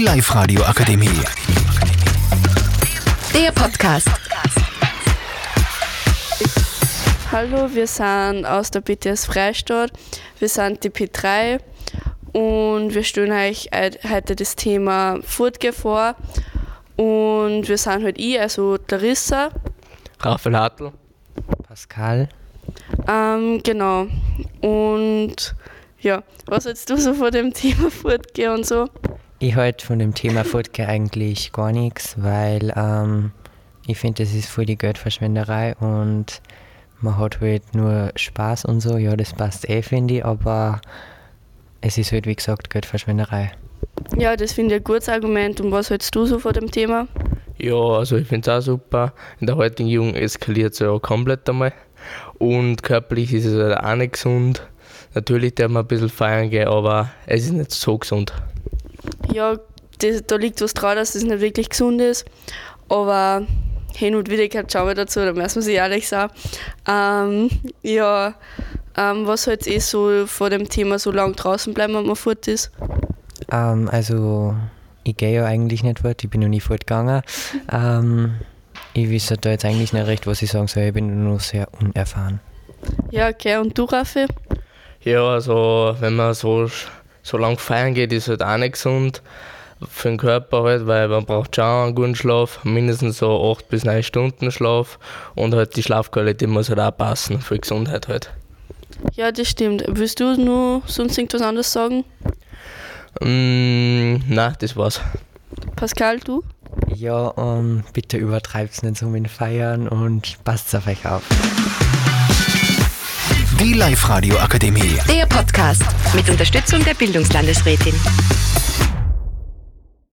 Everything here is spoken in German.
Die Live-Radio Akademie. Der Podcast. Hallo, wir sind aus der BTS Freistadt. Wir sind die P3 und wir stellen euch heute das Thema Furtge vor. Und wir sind halt ich, also Larissa. Raphael Hartl. Pascal. Ähm, genau. Und ja, was hältst du so von dem Thema Furtge und so? Ich halte von dem Thema Furtge eigentlich gar nichts, weil ähm, ich finde, das ist voll die Geldverschwenderei und man hat halt nur Spaß und so. Ja, das passt eh, finde ich, aber es ist halt, wie gesagt, Geldverschwenderei. Ja, das finde ich ein gutes Argument. Und was hältst du so von dem Thema? Ja, also ich finde es auch super. In der heutigen Jugend eskaliert es ja komplett einmal. Und körperlich ist es halt auch nicht gesund. Natürlich darf man ein bisschen feiern gehen, aber es ist nicht so gesund. Ja, das, da liegt was dran, dass es nicht wirklich gesund ist. Aber hin und wieder gehört schauen wir dazu, da müssen wir sich ehrlich sagen. Ähm, ja, ähm, was halt eh so vor dem Thema so lang draußen bleiben, wenn man fort ist? Ähm, also, ich gehe ja eigentlich nicht fort, ich bin noch nie fortgegangen. ähm, ich weiß da jetzt eigentlich nicht recht, was ich sagen soll, ich bin nur sehr unerfahren. Ja, okay, und du, Raffi? Ja, also, wenn man so, so lang feiern geht, ist halt auch nicht gesund für den Körper halt, weil man braucht schon einen guten Schlaf, mindestens so 8 bis 9 Stunden Schlaf und halt die Schlafqualität muss halt auch passen für die Gesundheit halt. Ja, das stimmt. Willst du nur sonst irgendwas anderes sagen? Mm, nein, das war's. Pascal, du? Ja, um, bitte übertreibt's nicht so mit Feiern und passt auf euch auf. Die Live-Radio Akademie. Der Podcast mit Unterstützung der Bildungslandesrätin.